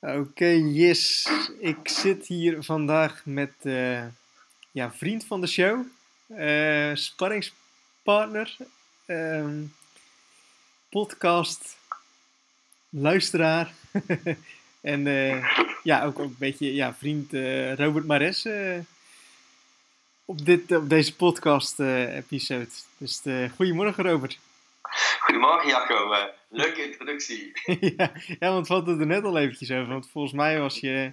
Oké, yes. Ik zit hier vandaag met uh, ja, vriend van de show, uh, sparringspartner, um, podcast, luisteraar en uh, ja, ook, ook een beetje ja, vriend Robert Mares op, dit, op deze podcast-episode. Dus goedemorgen Robert. Goedemorgen Jacco, uh, leuke introductie. ja, ja, want we hadden het er net al eventjes over. Want volgens mij was je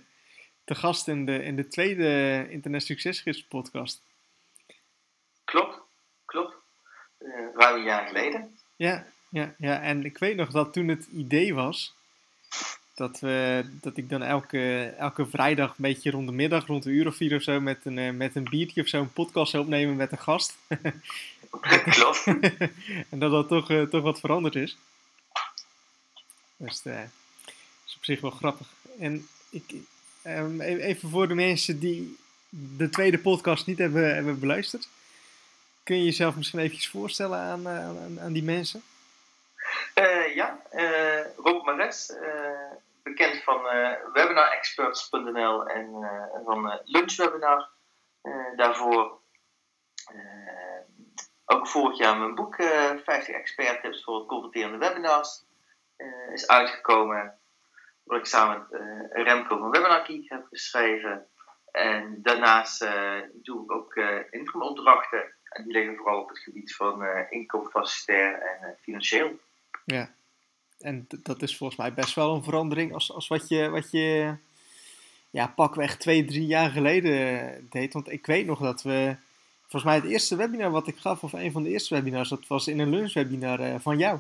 te gast in de, in de tweede Internet Succesgids podcast. Klopt, klopt. Uh, ruim een jaar geleden. Ja, ja, ja, en ik weet nog dat toen het idee was dat, we, dat ik dan elke, elke vrijdag een beetje rond de middag, rond een uur of vier of zo, met een, eh, met een biertje of zo een podcast zou opnemen met een gast. Klopt. en dat dat toch, uh, toch wat veranderd is. Dus dat uh, is op zich wel grappig. En ik, um, even voor de mensen die de tweede podcast niet hebben, hebben beluisterd. Kun je jezelf misschien even voorstellen aan, aan, aan die mensen? Uh, ja, uh, Rob Mares, bekend van webinarexperts.nl en van Lunchwebinar. daarvoor ook vorig jaar mijn boek uh, 50 expert tips voor converterende webinars is uitgekomen. Waar ik samen met Remco van Webinar Key heb geschreven. En daarnaast doe ik ook uh, opdrachten. En die liggen vooral op het gebied van inkoopfacilitair en financieel. Ja, en dat is volgens mij best wel een verandering als, als wat je, wat je ja, pakweg twee, drie jaar geleden deed. Want ik weet nog dat we volgens mij het eerste webinar wat ik gaf, of een van de eerste webinars, dat was in een lunchwebinar uh, van jou.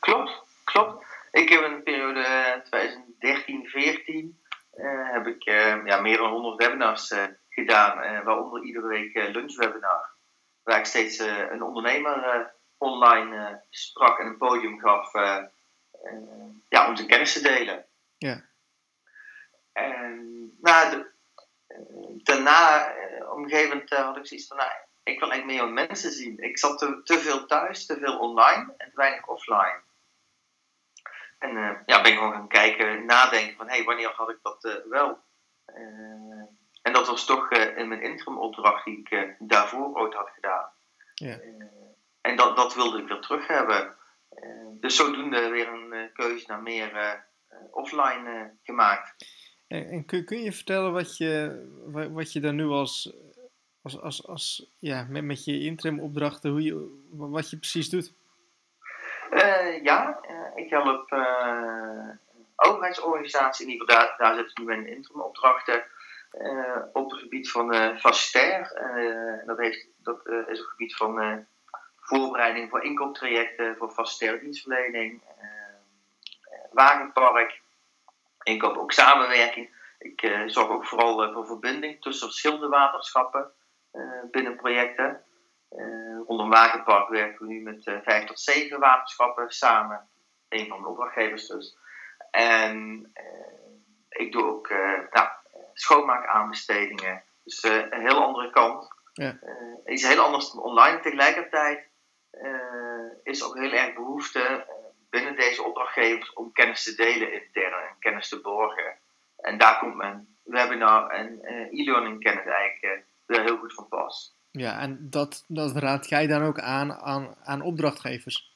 Klopt, klopt. Ik heb in de periode 2013-14 uh, heb ik ja, meer dan 100 webinars gedaan, waaronder iedere week lunchwebinar. Waar ik steeds een ondernemer online sprak en een podium gaf ja, om zijn kennis te delen. Ja. En nou, de, daarna, op een gegeven moment uh, had ik zoiets van, nou, ik wil eigenlijk meer mensen zien. Ik zat te, te veel thuis, te veel online en te weinig offline. En uh, ja, ben ik gewoon gaan kijken, nadenken van, hé, hey, wanneer had ik dat wel? en dat was toch in mijn interim opdracht die ik daarvoor ooit had gedaan. Ja. En dat, dat wilde ik weer terug hebben. dus zodoende weer een keuze naar meer offline gemaakt. En, en kun, kun, je vertellen wat je, wat je dan nu als, als, als, als ja, met, met je interim opdrachten, hoe je, wat je precies doet? Uh, ja, uh, ik help uh, overheidsorganisaties, in daar, daar zitten nu mijn interim opdrachten, op het gebied van facilitair. dat, heeft, dat is op het gebied van voorbereiding voor inkooptrajecten, voor facilitaire dienstverlening, wagenpark, ik heb ook samenwerking. Ik uh, zorg ook vooral uh, voor verbinding tussen verschillende waterschappen uh, binnen projecten. rondom Wagenpark werken we nu met vijf tot zeven waterschappen samen. Een van de opdrachtgevers dus. En ik doe ook nou, schoonmaakaanbestedingen. Dus een heel andere kant. Ja. iets heel anders dan online. Tegelijkertijd is ook heel erg behoefte binnen deze opdrachtgevers om kennis te delen intern en kennis te borgen. En daar komt mijn webinar en uh, e-learning kennis eigenlijk weer heel goed van pas. Ja, en dat, dat raad jij dan ook aan, aan aan opdrachtgevers?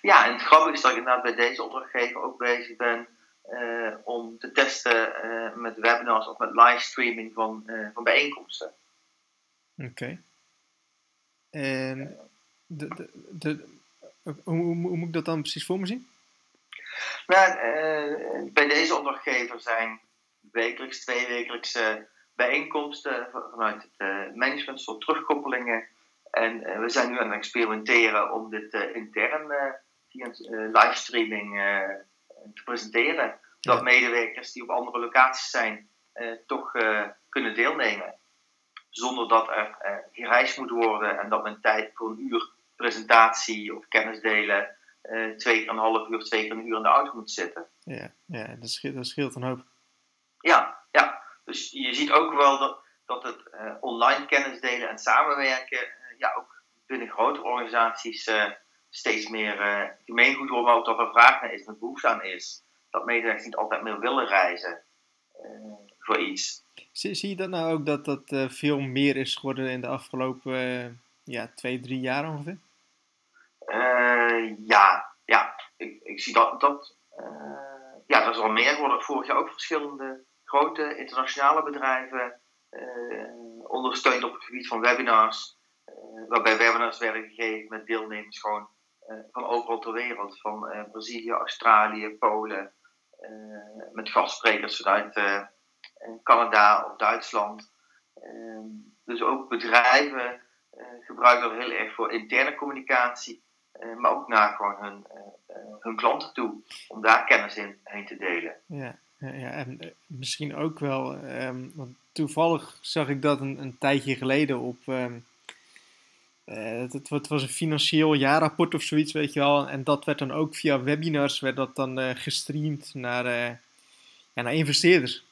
Ja, en het grappige is dat ik inderdaad bij deze opdrachtgever ook bezig ben uh, om te testen met webinars of met livestreaming van, van bijeenkomsten. Oké. Okay. En de, de, de, hoe, hoe, moet ik dat dan precies voor me zien? Nou, uh, bij deze opdrachtgever zijn wekelijks, tweewekelijkse bijeenkomsten vanuit het uh, management, soort terugkoppelingen. En uh, we zijn nu aan het experimenteren om dit intern via livestreaming te presenteren. Dat medewerkers die op andere locaties zijn, toch kunnen deelnemen. Zonder dat er gereisd moet worden en dat men tijd voor een uur presentatie of kennis delen uh, twee keer een half uur, twee keer een uur in de auto moet zitten. Ja, ja dat, scheelt, dat scheelt een hoop. Ja, ja, dus je ziet ook wel dat, dat het uh, online kennis delen en samenwerken, uh, ja, ook binnen grote organisaties steeds meer gemeengoed wordt, maar ook dat er vraag naar is en behoefte aan is. dat medewerkers niet altijd meer willen reizen voor iets. Zie, zie, je dat nou ook dat dat veel meer is geworden in de afgelopen ja, twee, drie jaar ongeveer? Ja, ja. Ik, ik zie dat, dat ja, dat is al meer geworden. Vorig jaar ook verschillende grote internationale bedrijven ondersteund op het gebied van webinars. Eh, waarbij webinars werden gegeven met deelnemers gewoon eh, van overal ter wereld. Van eh, Brazilië, Australië, Polen. met gastsprekers vanuit Canada of Duitsland. Ehm, dus ook bedrijven gebruiken dat heel erg voor interne communicatie. Maar ook naar gewoon hun, hun klanten toe. Om daar kennis in heen te delen. Ja. Ja, en misschien ook wel, ehm, want toevallig zag ik dat een, een tijdje geleden op, um, het, het, was een financieel jaarrapport of zoiets, weet je wel. En dat werd dan ook via webinars werd dat dan gestreamd naar, naar investeerders.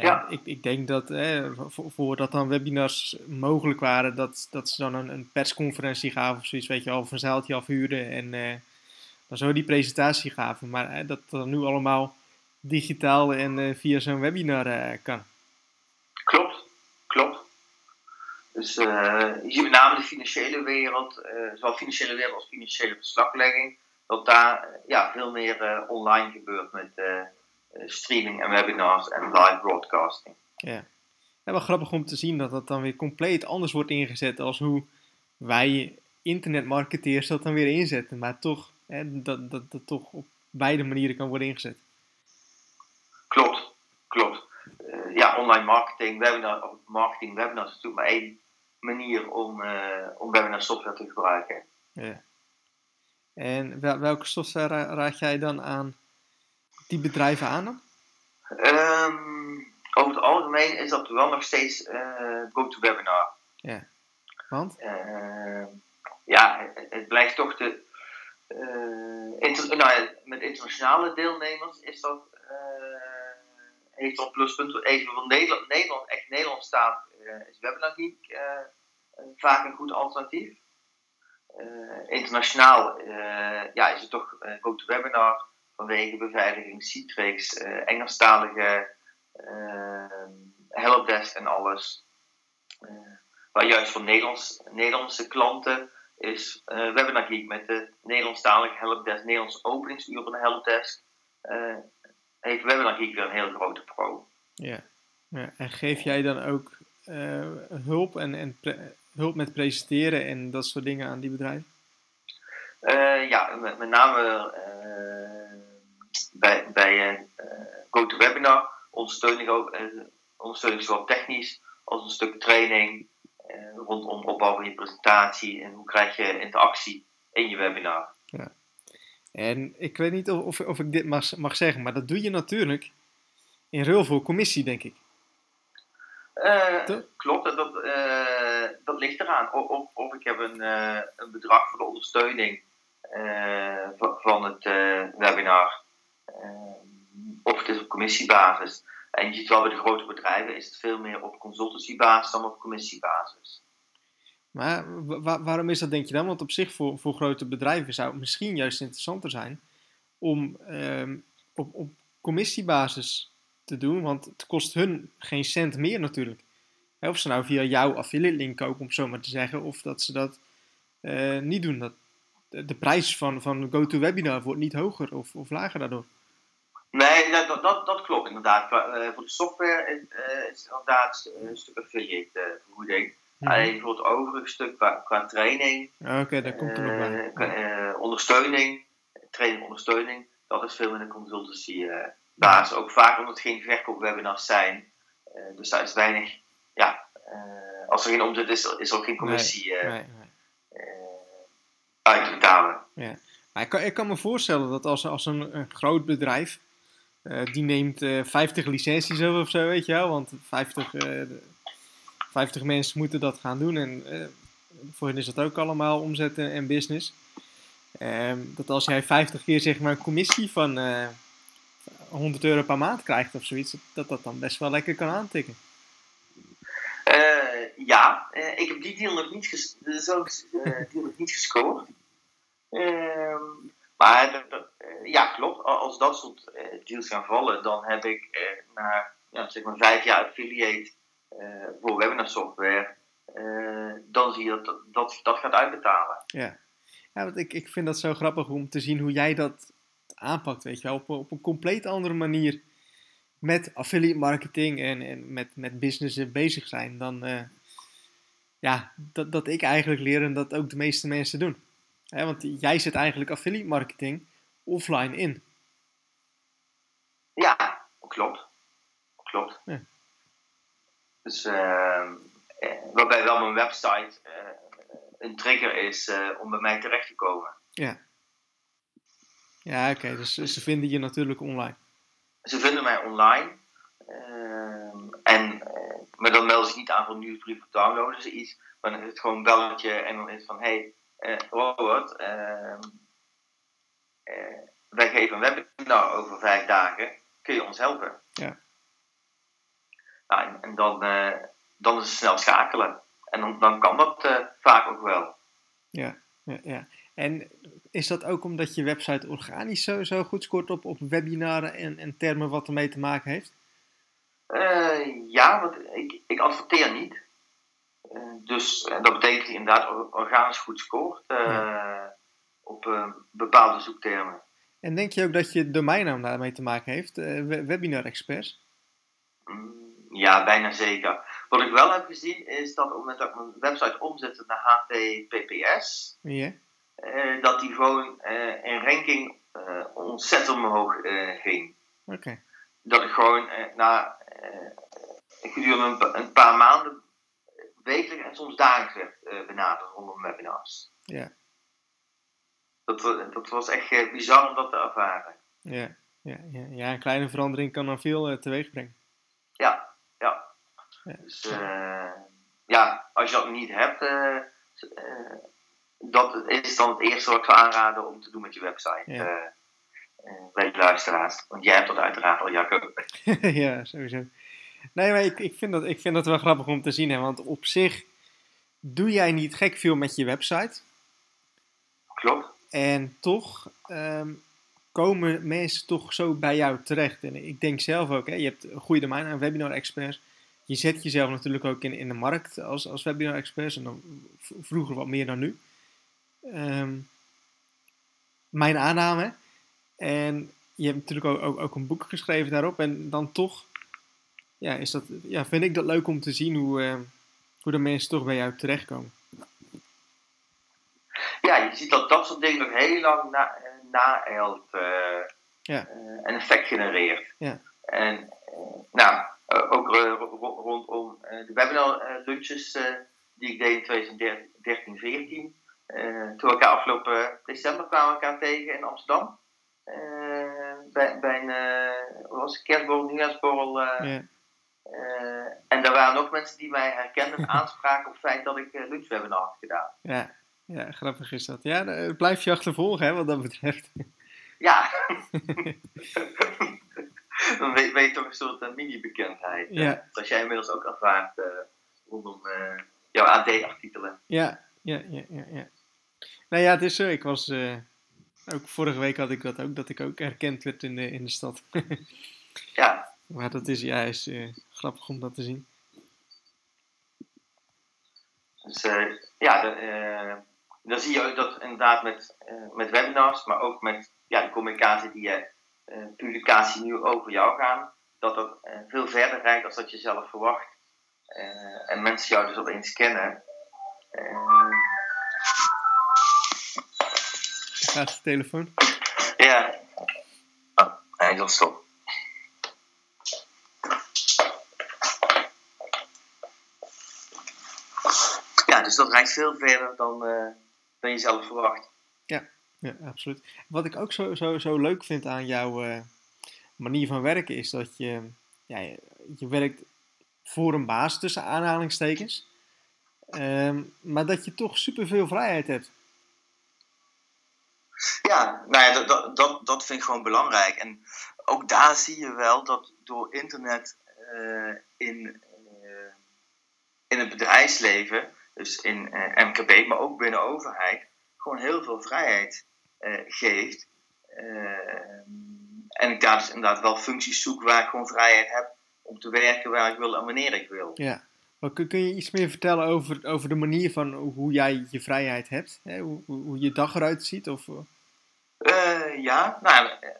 Ja. ik, ik denk dat eh, voordat dan webinars mogelijk waren, dat, dat ze dan een, een persconferentie gaven of zoiets, weet je wel, of een zaaltje afhuurden en dan zo die presentatie gaven. Maar dat dat nu allemaal digitaal en via zo'n webinar kan. Klopt, klopt. Dus uh, je ziet met name de financiële wereld, uh, zowel financiële wereld als financiële verslaglegging, dat daar uh, ja, veel meer online gebeurt met streaming en webinars en live broadcasting. Ja. ja, wel grappig om te zien dat dat dan weer compleet anders wordt ingezet als hoe wij internetmarketeers dat dan weer inzetten. Maar toch, hè, dat, dat dat toch op beide manieren kan worden ingezet. Klopt, klopt. ja, online marketing, webinar, marketing, webinars is natuurlijk maar één manier om, uh, om webinar software te gebruiken. Ja. En welke software raad jij dan aan die bedrijven aan dan? Um, over het algemeen is dat wel nog steeds uh, GoToWebinar. Ja, want? Uh, ja, het, blijft toch de... Uh, inter, nou, met internationale deelnemers is dat, heeft dat pluspunt. Even van Nederland, Nederland echt Nederland staat, is Webinar Geek vaak een goed alternatief. Uh, internationaal uh, ja, is het toch een GoToWebinar vanwege beveiliging, Citrix, uh, Engelstalige helpdesk en alles. maar juist voor Nederlands, Nederlandse klanten is Webinar Geek met de Nederlandstalige helpdesk, Nederlands openingsuur van de helpdesk, heeft Webinar Geek weer een heel grote pro. Ja. ja. en geef jij dan ook hulp en, en hulp met presenteren en dat soort dingen aan die bedrijven? Uh, ja, met, met name uh, bij, bij uh, GoToWebinar ondersteuning ook, ondersteuning zowel technisch als een stuk training rondom opbouw van je presentatie en hoe krijg je interactie in je webinar. Ja. En ik weet niet of, of, of ik dit mag, mag zeggen, maar dat doe je natuurlijk in ruil voor commissie, denk ik. Uh, klopt, dat, uh, dat ligt eraan. Of, of ik heb een, uh, een bedrag voor de ondersteuning van het webinar. Of het is op commissiebasis. En je ziet wel bij de grote bedrijven is het veel meer op consultancybasis dan op commissiebasis. Maar waarom is dat denk je dan? Want op zich voor, voor grote bedrijven zou het misschien juist interessanter zijn om ehm, op, op commissiebasis te doen, want het kost hun geen cent meer natuurlijk. Of ze nou via jouw affiliate link kopen, om zo maar te zeggen, of dat ze dat uh, niet doen. Dat, de prijs van, van GoToWebinar wordt niet hoger of, of lager daardoor. Nee, dat, dat, dat klopt inderdaad. Uh, voor de software uh, is inderdaad een stuk affiliate vergoeding. Mm -hmm. Alleen voor het overige stuk qua, qua training, Oké, okay, daar komt er nog bij. ondersteuning, training ondersteuning, dat is veel in de consultancy baas. Ook vaak omdat het geen verkoopwebinars zijn. Dus daar is weinig, ja, als er geen omzet is, is er ook geen commissie nee, nee, nee. uit te betalen. Ja. Maar ik kan, ik kan me voorstellen dat als, als een, een groot bedrijf, die neemt 50 licenties over of zo, weet je wel, want 50, 50 mensen moeten dat gaan doen en voor hen is dat ook allemaal omzetten en business. Ehm, dat als jij 50 keer zeg maar een commissie van 100 euro per maand krijgt of zoiets, dat dat dan best wel lekker kan aantikken. Ja, ik heb die deal niet, deal nog niet gescoord. Maar eh, ja, klopt. Als dat soort eh, deals gaan vallen, dan heb ik eh, na ja, zeg maar vijf jaar affiliate voor webinar software, dan zie je dat dat, dat gaat uitbetalen. Ja, ja want ik, ik vind dat zo grappig om te zien hoe jij dat aanpakt, weet je wel. Op, op een compleet andere manier met affiliate marketing en, en met, met business bezig zijn dan ja, dat, dat ik eigenlijk leer en dat ook de meeste mensen doen. Want jij zet eigenlijk affiliate marketing offline in. Ja, klopt. Klopt. Ja. Dus eh, waarbij wel mijn website eh, een trigger is eh, om bij mij terecht te komen. Ja. Ja, oké. Dus ze vinden je natuurlijk online. Ze vinden mij online. ehm, en, maar dan melden ze niet aan voor nieuwsbrief of downloaden ze iets. Maar dan is het gewoon een belletje en dan is het van... Hey, Robert, ehm, eh, wij geven een webinar over vijf dagen. Kun je ons helpen? Ja. Nou, en, en dan, eh, dan is het snel schakelen. En dan, dan kan dat eh, vaak ook wel. Ja, ja, ja. En is dat ook omdat je website organisch zo, zo goed scoort op, op webinaren en, en termen wat ermee te maken heeft? Eh, ja, want ik, ik adverteer niet. Dus eh, dat betekent dat inderdaad or- organisch goed scoort eh, op eh, bepaalde zoektermen. En denk je ook dat je domeinnaam daarmee te maken heeft? we- Webinar Experts? Mm, Ja, bijna zeker. Wat ik wel heb gezien is dat op het moment dat ik mijn website omzette naar HTTPS, eh, dat die gewoon eh, in ranking eh, ontzettend omhoog ging. Dat ik gewoon na gedurende een paar maanden wekelijks en soms dagelijks werd eh, benaderd rondom webinars. Ja. Dat, wa- dat was echt eh, bizar om dat te ervaren. Ja. Ja, ja, ja, een kleine verandering kan dan veel eh, teweeg brengen. Ja, ja. Ja. Dus eh, ja, als je dat niet hebt, eh, eh, dat is dan het eerste wat ik zou aanraden om te doen met je website. Ja. eh, eh, bij de luisteraars. Want jij hebt dat uiteraard al, Jacco. ja, sowieso. Nee, maar ik, ik, vind dat, ik vind dat wel grappig om te zien. Hè, want op zich doe jij niet gek veel met je website. Klopt. En toch ehm, komen mensen toch zo bij jou terecht. En ik denk zelf ook, hè, je hebt een goede domein aan webinar experts. Je zet jezelf natuurlijk ook in, in de markt als, als webinar experts. En dan vroeger wat meer dan nu. Ehm, mijn aanname. En je hebt natuurlijk ook, ook, ook een boek geschreven daarop. En dan toch ja, is dat, ja, vind ik dat leuk om te zien hoe, eh, hoe de mensen toch bij jou terechtkomen. Ja, je ziet dat dat soort dingen nog heel lang na, eh, naeilt eh, Ja. eh, en effect genereert. Ja. En nou, ook ro- ro- rondom de webinar lunches die ik deed in 2013, 14. eh, toen we elkaar afgelopen december kwamen we elkaar tegen in Amsterdam. Bij, bij een was kerstborrel, nieuwjaarsborrel. Ja, eh, en er waren ook mensen die mij herkenden en aanspraken op het feit dat ik eh, lunchwebinar had gedaan. ja, ja, grappig is dat. Ja, dat blijf je achtervolgen hè, wat dat betreft. Ja. Dan weet, je toch een soort eh, mini-bekendheid. eh, Ja. Dat jij inmiddels ook ervaart eh, rondom eh, jouw AD-artikelen. Ja, ja, ja, ja, ja. Nou ja, het is zo. Ik was, eh, ook vorige week had ik dat ook, dat ik ook herkend werd in de, in de stad. Ja, maar dat is, ja, is eh, grappig om dat te zien. dus eh, ja, de, eh, dan zie je ook dat inderdaad met, met webinars, maar ook met ja, de communicatie die je, publicatie nu over jou gaan, dat dat veel verder reikt dan dat je zelf verwacht. En mensen jou dus opeens kennen. Gaat de telefoon? Ja. Oh, hij is al stop. Ja, dus dat reikt veel verder dan, eh, dan je zelf verwacht. Ja, absoluut. Wat ik ook zo, zo, zo leuk vind aan jouw eh, manier van werken is dat je, ja, je, je werkt voor een baas tussen aanhalingstekens. Ehm, maar dat je toch superveel vrijheid hebt. Ja, nou ja, dat, dat, dat, vind ik gewoon belangrijk. En ook daar zie je wel dat door internet eh, in, in het bedrijfsleven, dus in eh, MKB, maar ook binnen overheid, gewoon heel veel vrijheid geeft. en ik daar dus inderdaad wel functies zoek waar ik gewoon vrijheid heb om te werken waar ik wil en wanneer ik wil. Ja. Maar kun, kun je iets meer vertellen over, over de manier van hoe jij je vrijheid hebt? Hè? Hoe, hoe, je dag eruit ziet? Of... Uh, ja, nou, uh,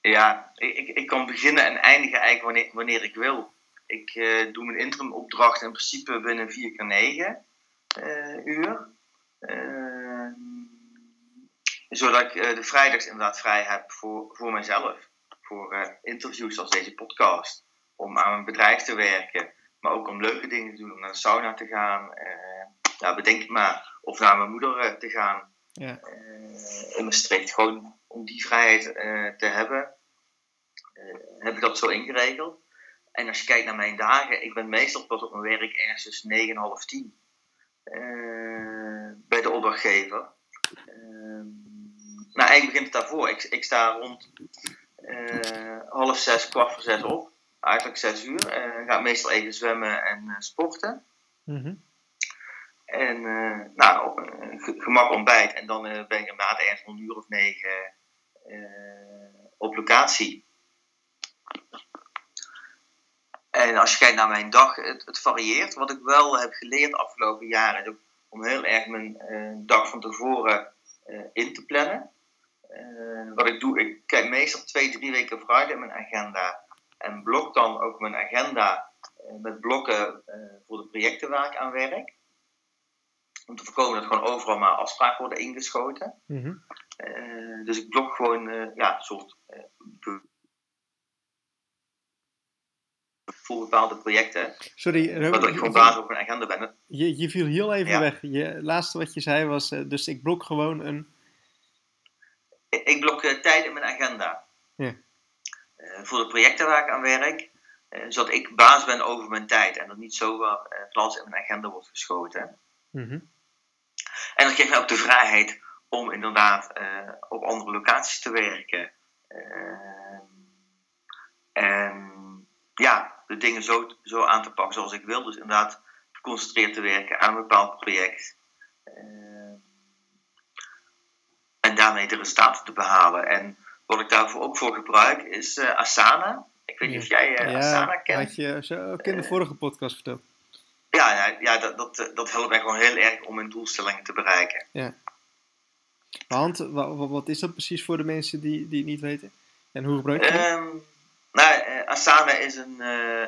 ja, ik, ik kan beginnen en eindigen eigenlijk wanneer, wanneer ik wil. Ik uh, doe mijn interim opdracht in principe binnen 4 keer 9 uur. zodat ik de vrijdags inderdaad vrij heb voor, voor mezelf. Voor interviews als deze podcast om aan mijn bedrijf te werken, maar ook om leuke dingen te doen, om naar de sauna te gaan. Uh, nou, bedenk maar, of naar mijn moeder te gaan. Ja. In Maastricht, gewoon om die vrijheid te hebben, heb ik dat zo ingeregeld. En als je kijkt naar mijn dagen, ik ben meestal pas op mijn werk ergens tussen 9 en half 10 bij de opdrachtgever. nou, eigenlijk begint het daarvoor. Ik, ik sta rond half zes, kwart voor zes op eigenlijk zes uur. En ga meestal even zwemmen en uh, sporten. Mhm. En uh, nou, op, uh, gemak ontbijt. En dan ben ik inderdaad ergens om een uur of negen op locatie. En als je kijkt naar mijn dag, het, het varieert. Wat ik wel heb geleerd de afgelopen jaren, is om heel erg mijn dag van tevoren in te plannen. wat ik doe, ik kijk meestal twee, drie weken vooruit in mijn agenda en blok dan ook mijn agenda eh, met blokken eh, voor de projecten waar ik aan werk. Om te voorkomen dat gewoon overal maar afspraken worden ingeschoten. Mhm. Eh, dus ik blok gewoon ja, een soort voor bepaalde projecten. Sorry, Waardoor ik gewoon basis op mijn agenda ben. Je, je viel heel even weg. Je laatste wat je zei was, dus ik blok gewoon een... Ik, ik blok tijd in mijn agenda. Ja. Eh, voor de projecten waar ik aan werk. Eh, zodat ik baas ben over mijn tijd en dat niet zomaar plaats in mijn agenda wordt geschoten. Mhm. En dat geeft mij ook de vrijheid om inderdaad eh, op andere locaties te werken. en ja, de dingen zo, zo aan te pakken zoals ik wil. Dus inderdaad geconcentreerd te werken aan een bepaald project. en daarmee de resultaten te behalen. En wat ik daarvoor ook voor gebruik is uh, Asana. Ik weet niet of jij uh, Asana kent. had je zo ook in de vorige podcast verteld. Ja, ja, ja dat, dat, dat helpt mij gewoon heel erg om mijn doelstellingen te bereiken. Ja. Want, wat, wat is dat precies voor de mensen die, die het niet weten? En hoe gebruik je het? Um, nou, uh, Asana is een,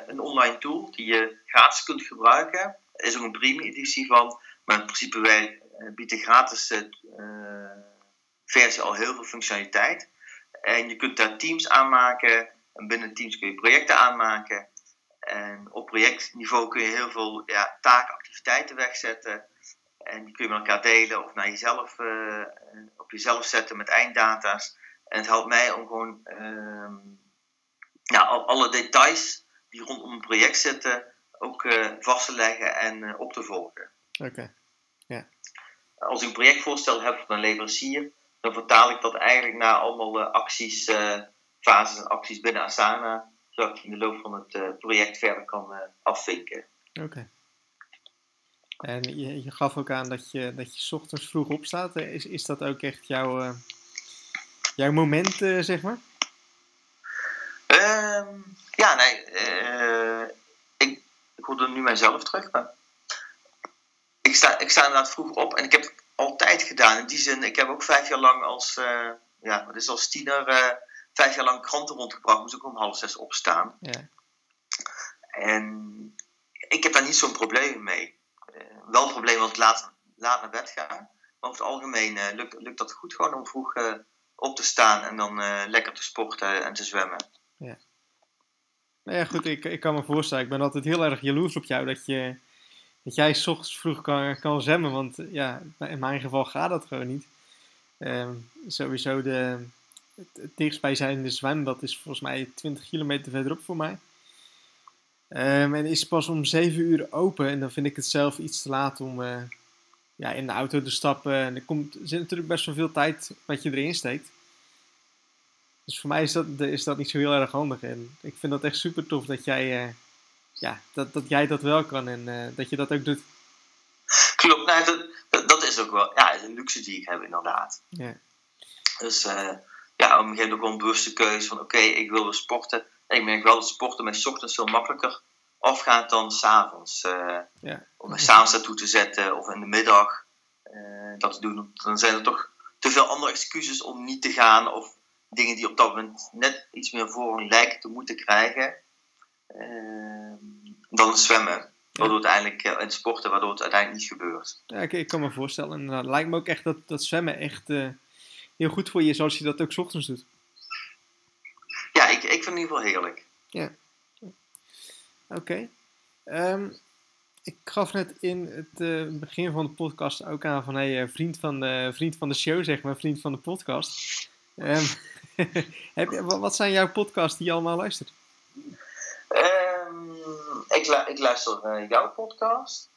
een online tool die je gratis kunt gebruiken. Er is ook een premium editie van. Maar in principe wij bieden gratis versie al heel veel functionaliteit. En je kunt daar teams aanmaken. En binnen teams kun je projecten aanmaken. En op projectniveau kun je heel veel ja, taken, activiteiten wegzetten. En die kun je met elkaar delen of naar jezelf, uh, op jezelf zetten met einddata's. En het helpt mij om gewoon uh, ja, alle details die rondom een project zitten ook uh, vast te leggen en uh, op te volgen. Oké. Okay. Als ik een projectvoorstel heb van een leverancier, dan vertaal ik dat eigenlijk naar allemaal uh, acties, fases en acties binnen Asana, zodat ik in de loop van het project verder kan afvinken. Oké. En je, je, gaf ook aan dat je, dat je ochtends vroeg opstaat. Is, is dat ook echt jouw, jouw moment, zeg maar? Um, ja, nee. ik, ik hoorde nu mijzelf terug, maar ik sta, ik sta inderdaad vroeg op en ik heb altijd gedaan. In die zin, ik heb ook vijf jaar lang als, uh, ja, wat is als tiener, uh, vijf jaar lang kranten rondgebracht. Moest ik om half zes opstaan. Ja. En ik heb daar niet zo'n probleem mee. Wel een probleem als ik laat, laat naar bed ga. Maar over het algemeen lukt, lukt dat goed gewoon om vroeg op te staan en dan lekker te sporten en te zwemmen. Ja. Nou ja, goed, ik, ik kan me voorstellen. Ik ben altijd heel erg jaloers op jou dat je dat jij s ochtends vroeg kan, kan zwemmen. Want ja, in mijn geval gaat dat gewoon niet. Um, sowieso de, het, het dichtstbijzijnde zwembad is volgens mij 20 kilometer verderop voor mij. Um, en is pas om 7 uur open. En dan vind ik het zelf iets te laat om uh, ja, in de auto te stappen. En er, komt, er zit natuurlijk best wel veel tijd wat je erin steekt. Dus voor mij is dat, is dat niet zo heel erg handig. En ik vind dat echt super tof dat jij... Uh, ja, dat, dat jij dat wel kan en uh, dat je dat ook doet. Klopt, nou, dat, dat, is ook wel ja, is een luxe die ik heb, inderdaad. Ja. Dus uh, ja, op een gegeven moment ook wel een bewuste keuze van oké, ik wil weer sporten. En ik merk wel dat sporten mij ochtends veel makkelijker afgaat dan s'avonds. Ja. Om me s'avonds naartoe te zetten of in de middag dat te doen. Dan zijn er toch te veel andere excuses om niet te gaan. Of dingen die op dat moment net iets meer voor lijken te moeten krijgen. dan het zwemmen. Waardoor het uiteindelijk, in het sporten, waardoor het uiteindelijk niet gebeurt. Ja, ik, ik kan me voorstellen. En het lijkt me ook echt dat, dat zwemmen echt heel goed voor je is als je dat ook s ochtends doet. Ja, ik, ik vind het in ieder geval heerlijk. Ja. Oké. Okay. Um, ik gaf net in het uh, begin van de podcast ook aan van hey, vriend, van de, vriend van de show, zeg maar, vriend van de podcast. Um, wat zijn jouw podcasts die je allemaal luistert? Um, ik, ik, luister uh, jouw podcast.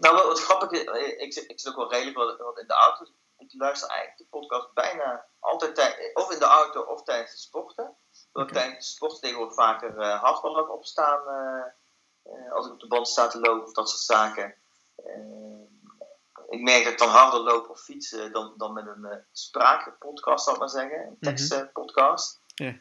nou, wat, grappig is, ik, ik zit ook wel redelijk wat, wat in de auto ik luister eigenlijk de podcast bijna altijd of in de auto of tijdens het sporten. Ik tijdens het sporten tegenwoordig vaker uh, heb opstaan uh, uh, als ik op de band sta te lopen of dat soort zaken. Ik merk dat ik dan harder loop of fietsen dan, dan met een spraakpodcast, zal ik maar zeggen. Een Mhm. tekstpodcast. Ja.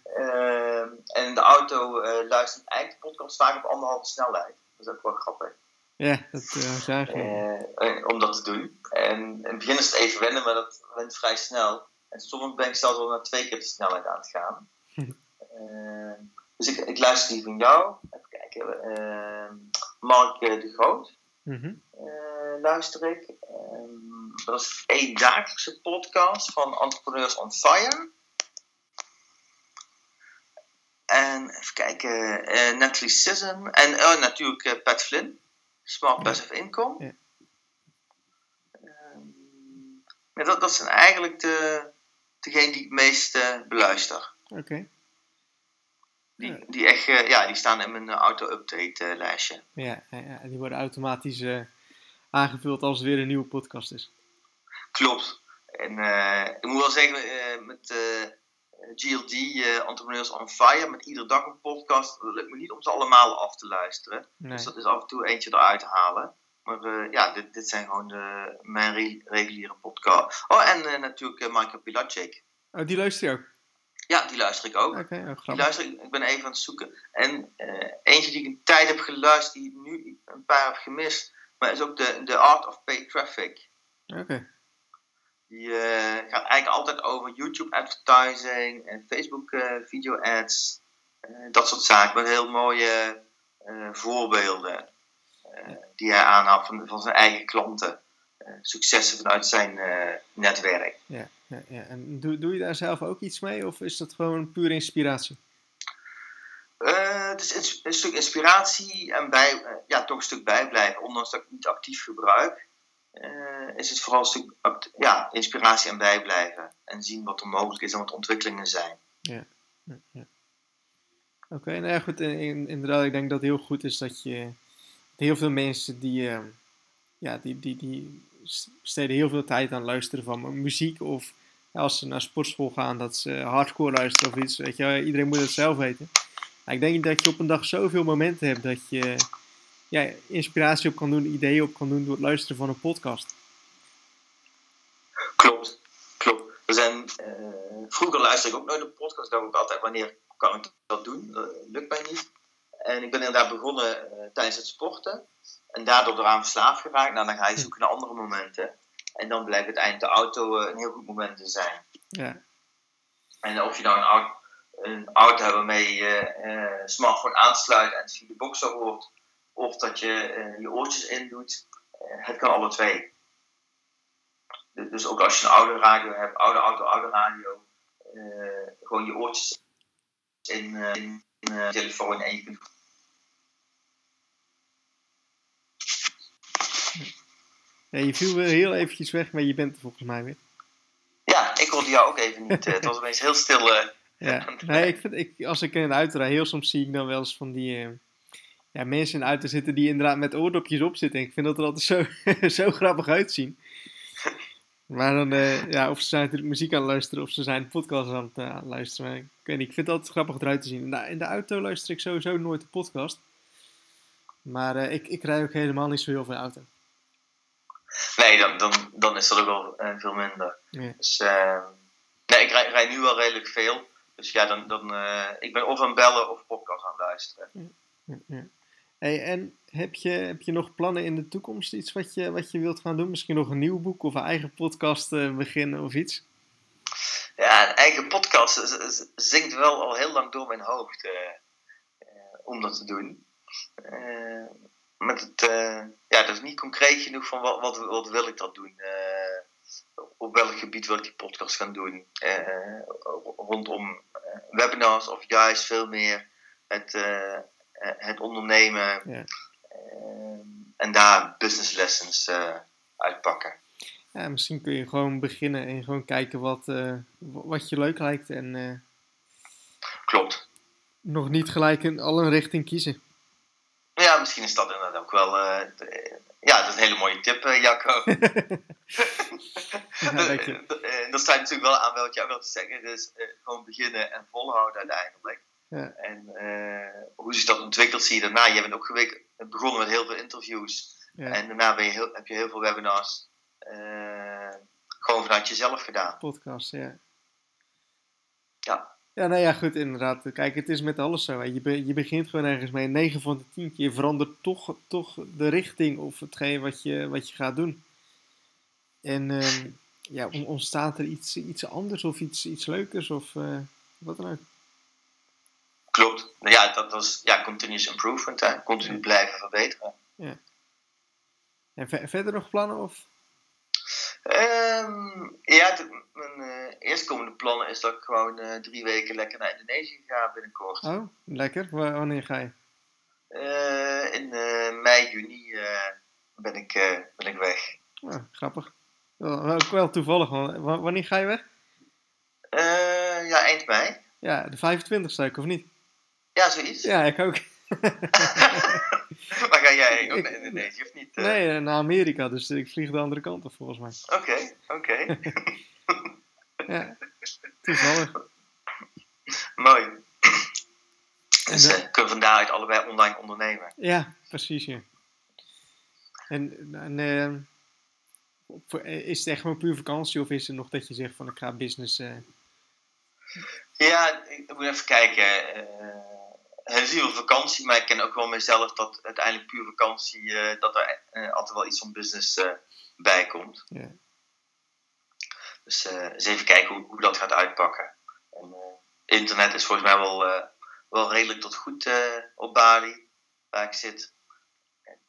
en in de auto luister ik eigenlijk de podcast vaak op anderhalve snelheid. Dat is ook wel grappig. Ja, dat uh, je. Uh, om dat te doen. En in het begin is het even wennen, maar dat went vrij snel. En soms ben ik zelfs wel naar twee keer de snelheid aan het gaan. uh, dus ik, ik luister die van jou. Even kijken. Mark de Groot mm -hmm. luister ik. dat is een dagelijkse podcast van Entrepreneurs on Fire. En even kijken. Natalie Sisson. En oh, natuurlijk Pat Flynn. Smart Passive Income. Ja. Um, ja, dat, dat zijn eigenlijk de, degenen die ik het meest uh, beluister. Oké. Okay. Die, die, echt, uh, ja, die staan in mijn uh, auto-update lijstje. Ja, ja, die worden automatisch aangevuld als er weer een nieuwe podcast is. Klopt. En ik moet wel zeggen, met GLD, Entrepreneurs on Fire, met iedere dag een podcast, dat lukt me niet om ze allemaal af te luisteren. Nee. Dus dat is af en toe eentje eruit te halen. Maar uh, ja, dit, dit, zijn gewoon de, mijn re reguliere podcast. Oh, en uh, natuurlijk Michael Pilatschik. Oh, die luister je ook? Ja, die luister ik ook. Oké, okay, die luister ik, ik ben even aan het zoeken. En eentje die ik een tijd heb geluisterd, die ik nu een paar heb gemist, maar is ook de, de Art of Pay Traffic. Oké. Okay. Die uh, gaat eigenlijk altijd over YouTube advertising en Facebook uh, video ads. Dat soort zaken met heel mooie voorbeelden die hij aanhaalt van, van zijn eigen klanten. successen vanuit zijn netwerk. Ja, ja, ja. en doe, doe je daar zelf ook iets mee of is dat gewoon puur inspiratie? het is een stuk inspiratie en bij, ja, toch een stuk bijblijven, ondanks dat ik het niet actief gebruik. Uh, is het vooral een stuk ja, inspiratie en bijblijven. En zien wat er mogelijk is en wat ontwikkelingen zijn. Ja. ja, ja. Oké, okay, nou ja, goed. In, inderdaad, ik denk dat het heel goed is dat je... Heel veel mensen die... Uh, ja, die, die, die steden heel veel tijd aan luisteren van muziek. Of als ze naar sportschool gaan, dat ze hardcore luisteren of iets. Weet je, iedereen moet het zelf weten. Ik denk dat je op een dag zoveel momenten hebt dat je ja, inspiratie op kan doen, ideeën op kan doen door het luisteren van een podcast. Klopt, klopt. Uh, vroeger luisterde ik ook nooit een podcast. dacht ik altijd, wanneer kan ik dat doen? Lukt mij niet. En ik ben inderdaad begonnen uh, tijdens het sporten. En daardoor eraan verslaafd geraakt. Nou, dan ga je zoeken naar andere momenten. En dan blijkt uiteindelijk de auto uh, een heel goed moment te zijn. Ja. En of je nou een auto, een auto hebt waarmee je smartphone aansluit en via de boxer hoort of dat je je oortjes in doet. Uh, het kan alle twee. Dus ook als je een oude radio hebt, oude auto, oude radio, gewoon je oortjes in, in, in telefoon en je kunt. Ja, je viel weer heel eventjes weg, maar je bent er volgens mij weer. Ja, ik hoorde jou ook even niet. het was opeens heel stil. ja, nee, ik vind, ik, als ik in de auto rijd, heel soms zie ik dan wel eens van die ja, mensen in de auto zitten die inderdaad met oordopjes op zitten. Ik vind dat er altijd zo, zo grappig uitzien. Maar dan, uh, ja, of ze zijn natuurlijk muziek aan het luisteren of ze zijn podcast aan het uh, luisteren. Maar ik weet niet, ik vind het altijd grappig eruit te zien. In de, in de auto luister ik sowieso nooit de podcast. Maar uh, ik, ik rij ook helemaal niet zo heel veel auto. Nee, dan, dan, dan is dat ook wel eh, veel minder. Ja. Dus eh, nee, ik rijd, rijd nu wel redelijk veel. Dus ja, dan, dan, eh, ik ben of aan bellen of podcast aan luisteren. Ja, ja. Hey, en heb je, heb je nog plannen in de toekomst? Iets wat je, wat je wilt gaan doen? Misschien nog een nieuw boek of een eigen podcast eh, beginnen of iets? Ja, een eigen podcast zingt wel al heel lang door mijn hoofd om dat te doen. Eh, met het, eh, ja, dat is niet concreet genoeg van wat, wat, wat wil ik dat doen. Eh, op welk gebied wil ik die podcast gaan doen. Eh, rondom webinars of juist veel meer het, het ondernemen. Ja. En daar business lessons uitpakken. Ja, misschien kun je gewoon beginnen en gewoon kijken wat, wat je leuk lijkt. En Klopt. nog niet gelijk in al een richting kiezen. Ja, misschien is dat inderdaad ook wel. eh, de- ja, dat is een hele mooie tip, eh, Jacco. Eh, Dat staat natuurlijk wel aan wat jij wilt zeggen. Dus eh, gewoon beginnen en volhouden uiteindelijk. Ja. En eh, hoe zich dat ontwikkelt, zie je daarna. Je bent ook begonnen met heel veel interviews. Ja, En daarna ben je heel, heb je heel veel webinars eh, gewoon vanuit jezelf gedaan. podcast, ja. Ja. Ja, nou ja, goed, inderdaad. Kijk, het is met alles zo. hè. Je, be- je begint gewoon ergens mee. 9 van de 10 keer verandert toch, toch de richting of hetgeen wat je, wat je gaat doen. En ehm, ja, on- ontstaat er iets, iets anders of iets, iets leukers of eh, wat dan ook. Klopt. Nou ja, dat was ja, continuous improvement. Hè? Continu blijven verbeteren. En ver- verder nog plannen? Of? Ehm, ja, de- mijn eh, eerstkomende plannen is dat ik gewoon eh, drie weken lekker naar Indonesië ga binnenkort. Oh, lekker. Wa- wanneer ga je? Eh, in mei, juni ben, ik, ben ik weg. Oh, grappig. Ook wel toevallig. wanneer ga je weg? Ja, eind mei. Ja, de 25ste ook, of niet? Ja, zoiets. Ja, ik ook. Maar ga jij ook Ik- naar Indonesië of niet? eh? Nee, eh, naar Amerika, dus ik vlieg de andere kant op volgens mij. Oké, oké. Ja, toevallig. Mooi. Dus eh, kunnen we van daaruit allebei online ondernemen. Ja, precies, ja. En, en is het echt gewoon puur vakantie of is het nog dat je zegt van ik ga business... Ja, ik moet even kijken. Is wel vakantie, maar ik ken ook wel mezelf dat uiteindelijk puur vakantie, eh, dat er eh, altijd wel iets van business eh, bij komt. ja. Dus eens even kijken hoe, hoe dat gaat uitpakken. En, internet is volgens mij wel, wel redelijk tot goed op Bali, waar ik zit. En,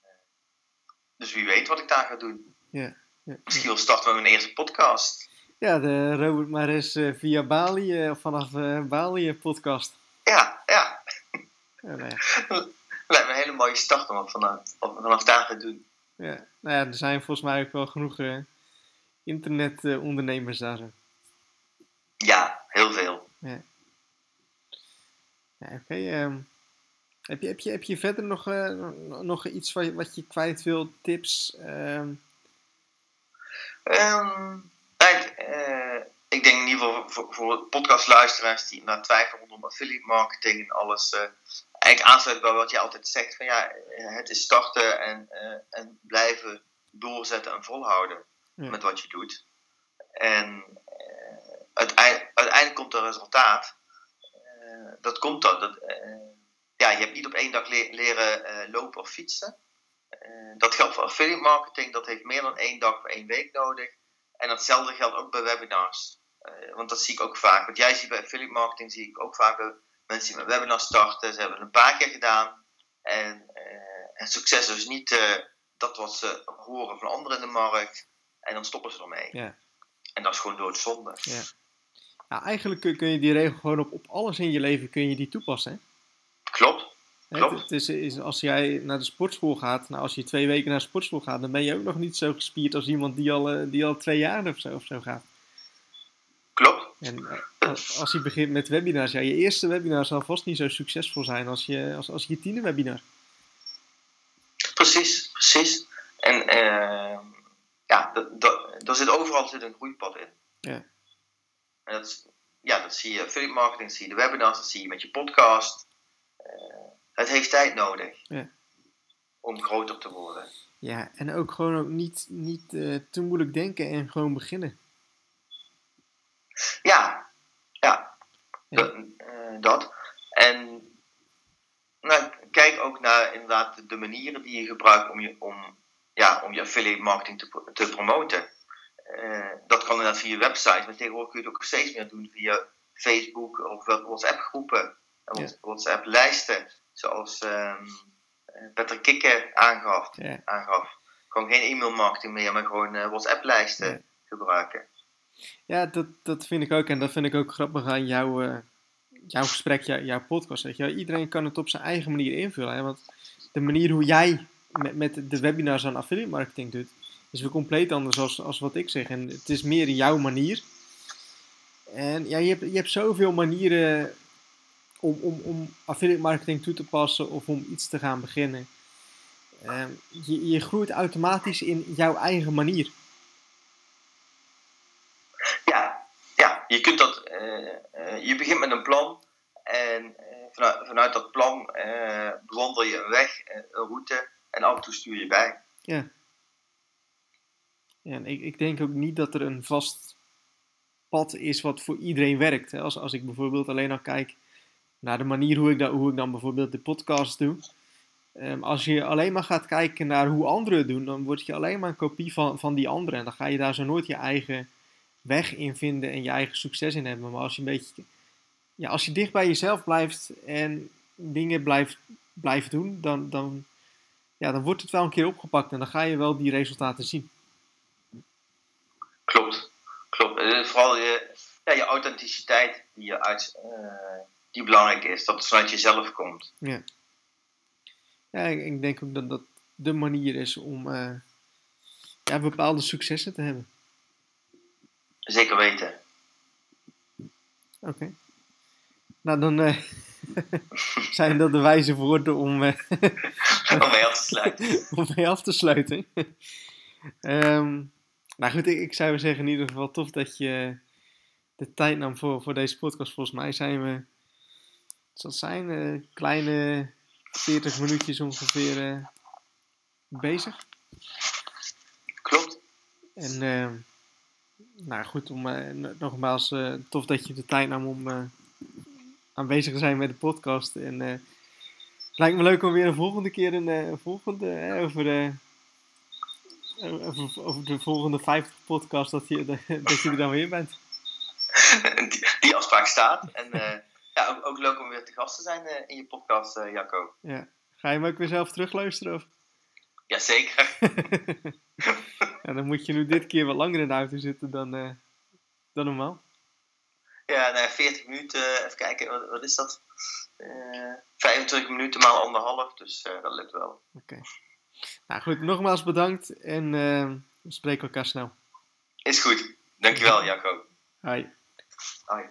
dus wie weet wat ik daar ga doen. Ja, ja, Misschien wel starten met mijn eerste podcast. ja, de Robert Mares eh, via Bali, vanaf Bali podcast. Ja, ja. Ja, ja. Lijkt me een hele mooie start om vanaf, vanaf daar te doen. Ja, nou ja, er zijn volgens mij ook wel genoeg eh, internetondernemers daar. Zo. Ja, heel veel. Ja, oké. ehm, heb, je, heb, je, heb je verder nog, eh, nog- iets wat, je- wat je kwijt wil? Tips? Ehm, Ehm, kijk, eh, ik denk in ieder geval voor, voor podcastluisteraars die naar twijfelen rondom affiliate marketing en alles. Eigenlijk aansluit bij wat je altijd zegt: van ja, het is starten en, eh, en blijven doorzetten en volhouden Ja. met wat je doet. En eh, uiteindelijk, uiteindelijk komt er resultaat. Eh, dat komt dan. Dat, ja, je hebt niet op één dag le- leren lopen of fietsen. Dat geldt voor affiliate marketing. Dat heeft meer dan één dag of één week nodig. En datzelfde geldt ook bij webinars. Want dat zie ik ook vaak. Wat jij ziet bij affiliate marketing, zie ik ook vaak mensen die met webinars starten. Ze hebben het een paar keer gedaan. En eh, het succes is niet eh, dat wat ze horen van anderen in de markt. En dan stoppen ze ermee. Ja. En dat is gewoon doodzonde. Ja. nou, eigenlijk kun, je die regel gewoon op, op alles in je leven kun je die toepassen. Hè? Klopt. Klopt. Het, het is, is, als jij naar de sportschool gaat, nou, als je twee weken naar de sportschool gaat, dan ben je ook nog niet zo gespierd als iemand die al, eh, die al twee jaar of zo, of zo gaat. En eh, als, je begint met webinars, ja, je eerste webinar zal vast niet zo succesvol zijn als je, als, als je tiende webinar. Precies, precies. En eh, ja, dat, dat, daar zit overal zit een groeipad in. Ja. En dat, is- ja, dat zie je affiliate marketing, dat zie je de webinars, dat zie je met je podcast. Eh, het heeft tijd nodig Ja. om groter te worden. Ja, en ook gewoon ook niet, niet uh, te moeilijk denken en gewoon beginnen. Ja, ja. Dat, uh, dat. En nou, kijk ook naar inderdaad de manieren die je gebruikt om je, om, ja, om je affiliate marketing te, te promoten. Uh, dat kan inderdaad via websites, maar tegenwoordig kun je het ook steeds meer doen via Facebook of WhatsApp groepen, ja. WhatsApp lijsten, zoals um, Peter Kikke aangaf. Ja. aangaf. Gewoon geen e-mail marketing meer, maar gewoon uh, WhatsApp lijsten ja. gebruiken. Ja, dat, dat vind ik ook. En dat vind ik ook grappig aan jouw, uh, jouw gesprek, jouw, jouw podcast. Weet je. Iedereen kan het op zijn eigen manier invullen. Hè? Want de manier hoe jij met, met de webinars aan affiliate marketing doet, is weer compleet anders als, als wat ik zeg. En het is meer jouw manier. En ja, je hebt, je hebt zoveel manieren om, om, om affiliate marketing toe te passen of om iets te gaan beginnen. Uh, je, je groeit automatisch in jouw eigen manier. Ja, ja je kunt dat. Uh, uh, je begint met een plan en vanuit, vanuit dat plan bewandel je een weg, een route en af en toe stuur je bij. Ja. en ik, ik denk ook niet dat er een vast pad is wat voor iedereen werkt. Als, als ik bijvoorbeeld alleen al kijk naar de manier hoe ik, dat, hoe ik dan bijvoorbeeld de podcast doe. Um, als je alleen maar gaat kijken naar hoe anderen het doen, dan word je alleen maar een kopie van, van die anderen. En dan ga je daar zo nooit je eigen weg in vinden en je eigen succes in hebben. Maar als je een beetje, ja, als je dicht bij jezelf blijft en dingen blijft, blijft doen, dan, dan, ja, dan wordt het wel een keer opgepakt en dan ga je wel die resultaten zien. Klopt, klopt. Vooral je, ja, je authenticiteit die je uit, uh, die belangrijk is. Dat het vanuit jezelf komt. Ja. Ja, ik, denk ook dat dat de manier is om uh, ja, bepaalde successen te hebben. Zeker weten. Oké. Okay. Nou, dan uh, zijn dat de wijze woorden om, uh, om mee af te sluiten. om mee af te sluiten. um, nou goed, ik, ik zou zeggen in ieder geval tof dat je de tijd nam voor, voor deze podcast. Volgens mij zijn we zal het zijn? Uh, kleine 40 minuutjes ongeveer bezig. Klopt. En uh, nou goed, om, nogmaals, tof dat je de tijd nam om aanwezig te zijn met de podcast. En het lijkt me leuk om weer een volgende keer een, een volgende over, over, over, de volgende 50 podcast dat je, dat je er dan weer bent. Die, die afspraak staat. En ja, ook, ook, leuk om weer te gast te zijn in je podcast, Jacco. Ja. Ga je hem ook weer zelf terugluisteren? Of? Jazeker. ja, dan moet je nu dit keer wat langer in de auto zitten dan, uh, dan normaal. Ja, nou, 40 minuten, even kijken, wat, wat is dat? 25 minuten maal anderhalf, dus dat lukt wel. Oké. Okay. Nou goed, nogmaals bedankt en we spreken elkaar snel. Is goed. Dankjewel, Jacco. Hoi. Hoi.